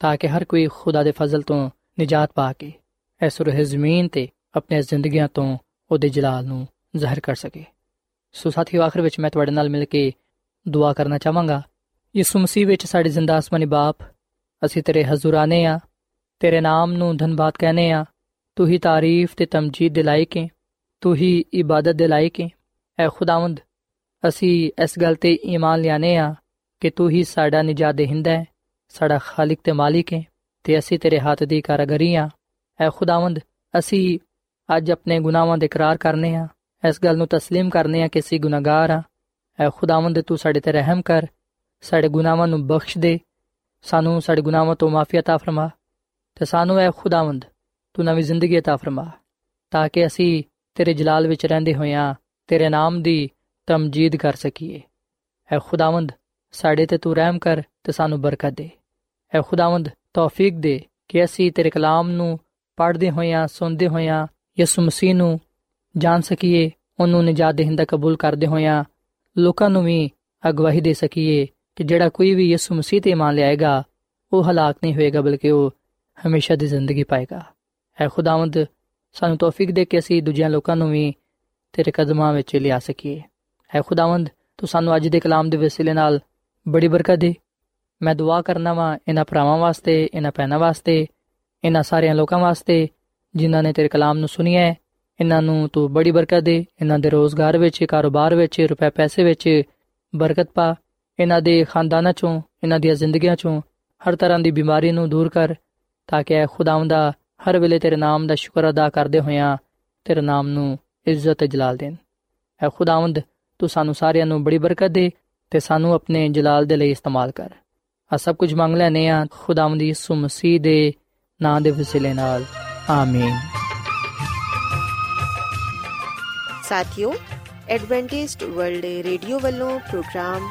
ਤਾਂ ਕਿ ਹਰ ਕੋਈ ਖੁਦਾ ਦੇ ਫਜ਼ਲ ਤੋਂ ਨਜਾਤ ਪਾ ਕੇ ਇਸ ਰੋਹ ਜ਼ਮੀਨ ਤੇ ਆਪਣੀ ਜ਼ਿੰਦਗੀਆਂ ਤੋਂ ਉਹਦੇ ਜਲਾਲ ਨੂੰ ਜ਼ਾਹਿਰ ਕਰ ਸਕੇ। ਸੋ ਸਾਥੀਓ, ਆਖਰ ਵਿੱਚ ਮੈਂ ਤੁਹਾਡੇ ਨਾਲ ਮਿਲ ਕੇ ਦੁਆ ਕਰਨਾ ਚਾਹਾਂਗਾ। ਯਿਸੂ ਮਸੀਹ ਵਿੱਚ ਸਾਡੇ ਜ਼ਿੰਦਾ ਆਸਮਾਨੀ ਬਾਪ ਅਸੀਂ ਤੇਰੇ ਹਜ਼ੂਰ ਆਨੇ ਆ ਤੇਰੇ ਨਾਮ ਨੂੰ ਧੰਨਵਾਦ ਕਹਨੇ ਆ ਤੂੰ ਹੀ ਤਾਰੀਫ ਤੇ ਤਮਜੀਦ ਦੇ ਲਾਇਕ ਹੈ ਤੂੰ ਹੀ ਇਬਾਦਤ ਦੇ ਲਾਇਕ ਹੈ ਐ ਖੁਦਾਵੰਦ ਅਸੀਂ ਇਸ ਗੱਲ ਤੇ ਈਮਾਨ ਲਿਆਨੇ ਆ ਕਿ ਤੂੰ ਹੀ ਸਾਡਾ ਨਜਾਤ ਦੇਹਿੰਦਾ ਹੈ ਸਾਡਾ ਖਾਲਿਕ ਤੇ ਮਾਲਿਕ ਹੈ ਤੇ ਅਸੀਂ ਤੇਰੇ ਹੱਥ ਦੀ ਕਾਰਗਰੀ ਆ ਐ ਖੁਦਾਵੰਦ ਅਸੀਂ ਅੱਜ ਆਪਣੇ ਗੁਨਾਹਾਂ ਦੇ ਇਕਰਾਰ ਕਰਨੇ ਆ ਇਸ ਗੱਲ ਨੂੰ تسلیم ਕਰਨੇ ਆ ਕਿ ਅਸੀਂ ਗੁਨਾਹਗਾਰ ਆ ਐ ਖੁਦਾਵੰਦ ਤੂੰ ਸਾਡੇ ਤੇ ਰਹਿਮ ਕਰ ਸਾਡੇ ਗੁਨਾਹਾਂ ਨੂੰ ਬਖਸ਼ ਦੇ ਸਾਨੂੰ ਸਾਡੇ ਗੁਨਾਹਾਂ ਤੋਂ ਮਾਫੀ عطا ਫਰਮਾ ਤੇ ਸਾਨੂੰ ਐ ਖੁਦਾਵੰਦ ਤੂੰ ਨਵੀਂ ਜ਼ਿੰਦਗੀ عطا ਫਰਮਾ ਤਾਂ ਕਿ ਅਸੀਂ ਤੇਰੇ ਜਲਾਲ ਵਿੱਚ ਰਹਿੰਦੇ ਹੋਇਆਂ ਤੇਰੇ ਨਾਮ ਦੀ ਤਮਜੀਦ ਕਰ ਸਕੀਏ ਐ ਖੁਦਾਵੰਦ ਸਾਡੇ ਤੇ ਤੂੰ ਰਹਿਮ ਕਰ ਤੇ ਸਾਨੂੰ ਬਰਕਤ ਦੇ ਐ ਖੁਦਾਵੰਦ ਤੌਫੀਕ ਦੇ ਕਿ ਅਸੀਂ ਤੇਰੇ ਕਲਾਮ ਨੂੰ ਪੜ੍ਹਦੇ ਹੋਇਆਂ ਸੁਣਦੇ ਹੋਇਆਂ ਯਿਸੂ ਮਸੀਹ ਨੂੰ ਜਾਣ ਸਕੀਏ ਉਹਨੂੰ ਨਜਾਤ ਦੇਹਿੰਦਾ ਕਬੂਲ ਕਰਦੇ ਹੋਇਆਂ ਲੋਕਾਂ ਨੂੰ ਵੀ ਅਗਵਾਹੀ ਦੇ ਸਕੀਏ ਕਿ ਜਿਹੜਾ ਕੋਈ ਵੀ ਯਿਸੂ ਮਸੀਹ ਤੇ ਮੰਨ ਲਿਆਏਗਾ, ਉਹ ਹਲਾਕ ਨਹੀਂ ਹੋਏਗਾ, ਬਲਕਿ ਉਹ ਹਮੇਸ਼ਾ ਦੀ ਜ਼ਿੰਦਗੀ ਪਾਏਗਾ। ਐ ਖੁਦਾਵੰਦ, ਸਾਨੂੰ ਤੌਫੀਕ ਦੇ ਕੇ ਅਸੀਂ ਦੂਜਿਆਂ ਲੋਕਾਂ ਨੂੰ ਵੀ ਤੇਰੇ ਕਦਮਾਂ ਵਿੱਚ ਲਿਆ ਸਕੀਏ। ਐ ਖੁਦਾਵੰਦ, ਤੂੰ ਸਾਨੂੰ ਅੱਜ ਦੇ ਕਲਾਮ ਦੇ ਵਸੀਲੇ ਨਾਲ ਬੜੀ ਬਰਕਤ ਦੇ। ਮੈਂ ਦੁਆ ਕਰਨਾ ਵਾਂ ਇਹਨਾਂ ਭਰਾਵਾਂ ਵਾਸਤੇ, ਇਹਨਾਂ ਭੈਣਾਂ ਵਾਸਤੇ, ਇਹਨਾਂ ਸਾਰਿਆਂ ਲੋਕਾਂ ਵਾਸਤੇ, ਜਿਨ੍ਹਾਂ ਨੇ ਤੇਰੇ ਕਲਾਮ ਨੂੰ ਸੁਣਿਆ ਹੈ। ਇਹਨਾਂ ਨੂੰ ਤੂੰ ਬੜੀ ਬਰਕਤ ਦੇ, ਇਹਨਾਂ ਦੇ ਰੋਜ਼ਗਾਰ ਵਿੱਚ, ਕਾਰੋਬਾਰ ਵਿੱਚ, ਰੁਪਏ ਪੈਸੇ ਵਿੱਚ ਬਰਕਤ ਪਾ। ਇਹਨਾਂ ਦੇ ਖਾਨਦਾਨਾਂ ਚੋਂ, ਇਹਨਾਂ ਦੀਆਂ ਜ਼ਿੰਦਗੀਆਂ ਚੋਂ ਹਰ ਤਰ੍ਹਾਂ ਦੀ ਬਿਮਾਰੀ ਨੂੰ ਦੂਰ ਕਰ, ਤਾਂ ਕਿ ਖੁਦਾਵੰਦਾ ਹਰ ਵੇਲੇ ਤੇਰੇ ਨਾਮ ਦਾ ਸ਼ੁਕਰ ਅਦਾ ਕਰਦੇ ਹੋਇਆਂ ਤੇਰੇ ਨਾਮ ਨੂੰ ਇੱਜ਼ਤ ਤੇ ਜਲਾਲ ਦੇਣ। ਐ ਖੁਦਾਵੰਦ, ਤੂੰ ਸਾਨੂੰ ਸਾਰਿਆਂ ਨੂੰ ਬੜੀ ਬਰਕਤ ਦੇ ਤੇ ਸਾਨੂੰ ਆਪਣੇ ਜਲਾਲ ਦੇ ਲਈ ਇਸਤੇਮਾਲ ਕਰ। ਆ ਸਭ ਕੁਝ ਮੰਗ ਲੈਨੇ ਆ ਖੁਦਾਵੰਦ ਯਿਸੂ ਮਸੀਹ ਦੇ ਨਾਂ ਦੇ ਵਸੀਲੇ ਨਾਲ। ਆਮੀਨ। ਸਾਥਿਓ, ਐਡਵੈਂਟਿਸਟ ਵਰਲਡ ਰੇਡੀਓ ਵੱਲੋਂ ਪ੍ਰੋਗਰਾਮ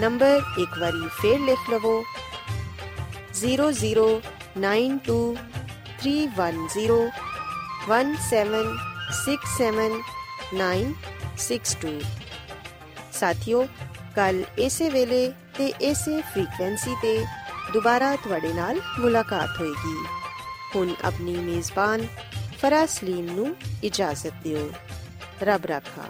ਨੰਬਰ ਇੱਕ ਵਾਰੀ ਫੇਰ ਲਿਖ ਲਵੋ 0092311767962 ਸਾਥਿਓ ਕੱਲ ਇਸੇ ਵੇਲੇ ਤੇ ਇਸੇ ਫ੍ਰੀਕਵੈਂਸੀ ਤੇ ਦੁਬਾਰਾ ਤੁਹਾਡੇ ਨਾਲ ਮੁਲਾਕਾਤ ਹੋਏਗੀ ਹੁਣ ਆਪਣੀ ਮੇਜ਼ਬਾਨ ਫਰਾਸਲੀਮ ਨੂੰ ਇਜਾਜ਼ਤ ਦਿਓ ਰੱਬ ਰਾਖਾ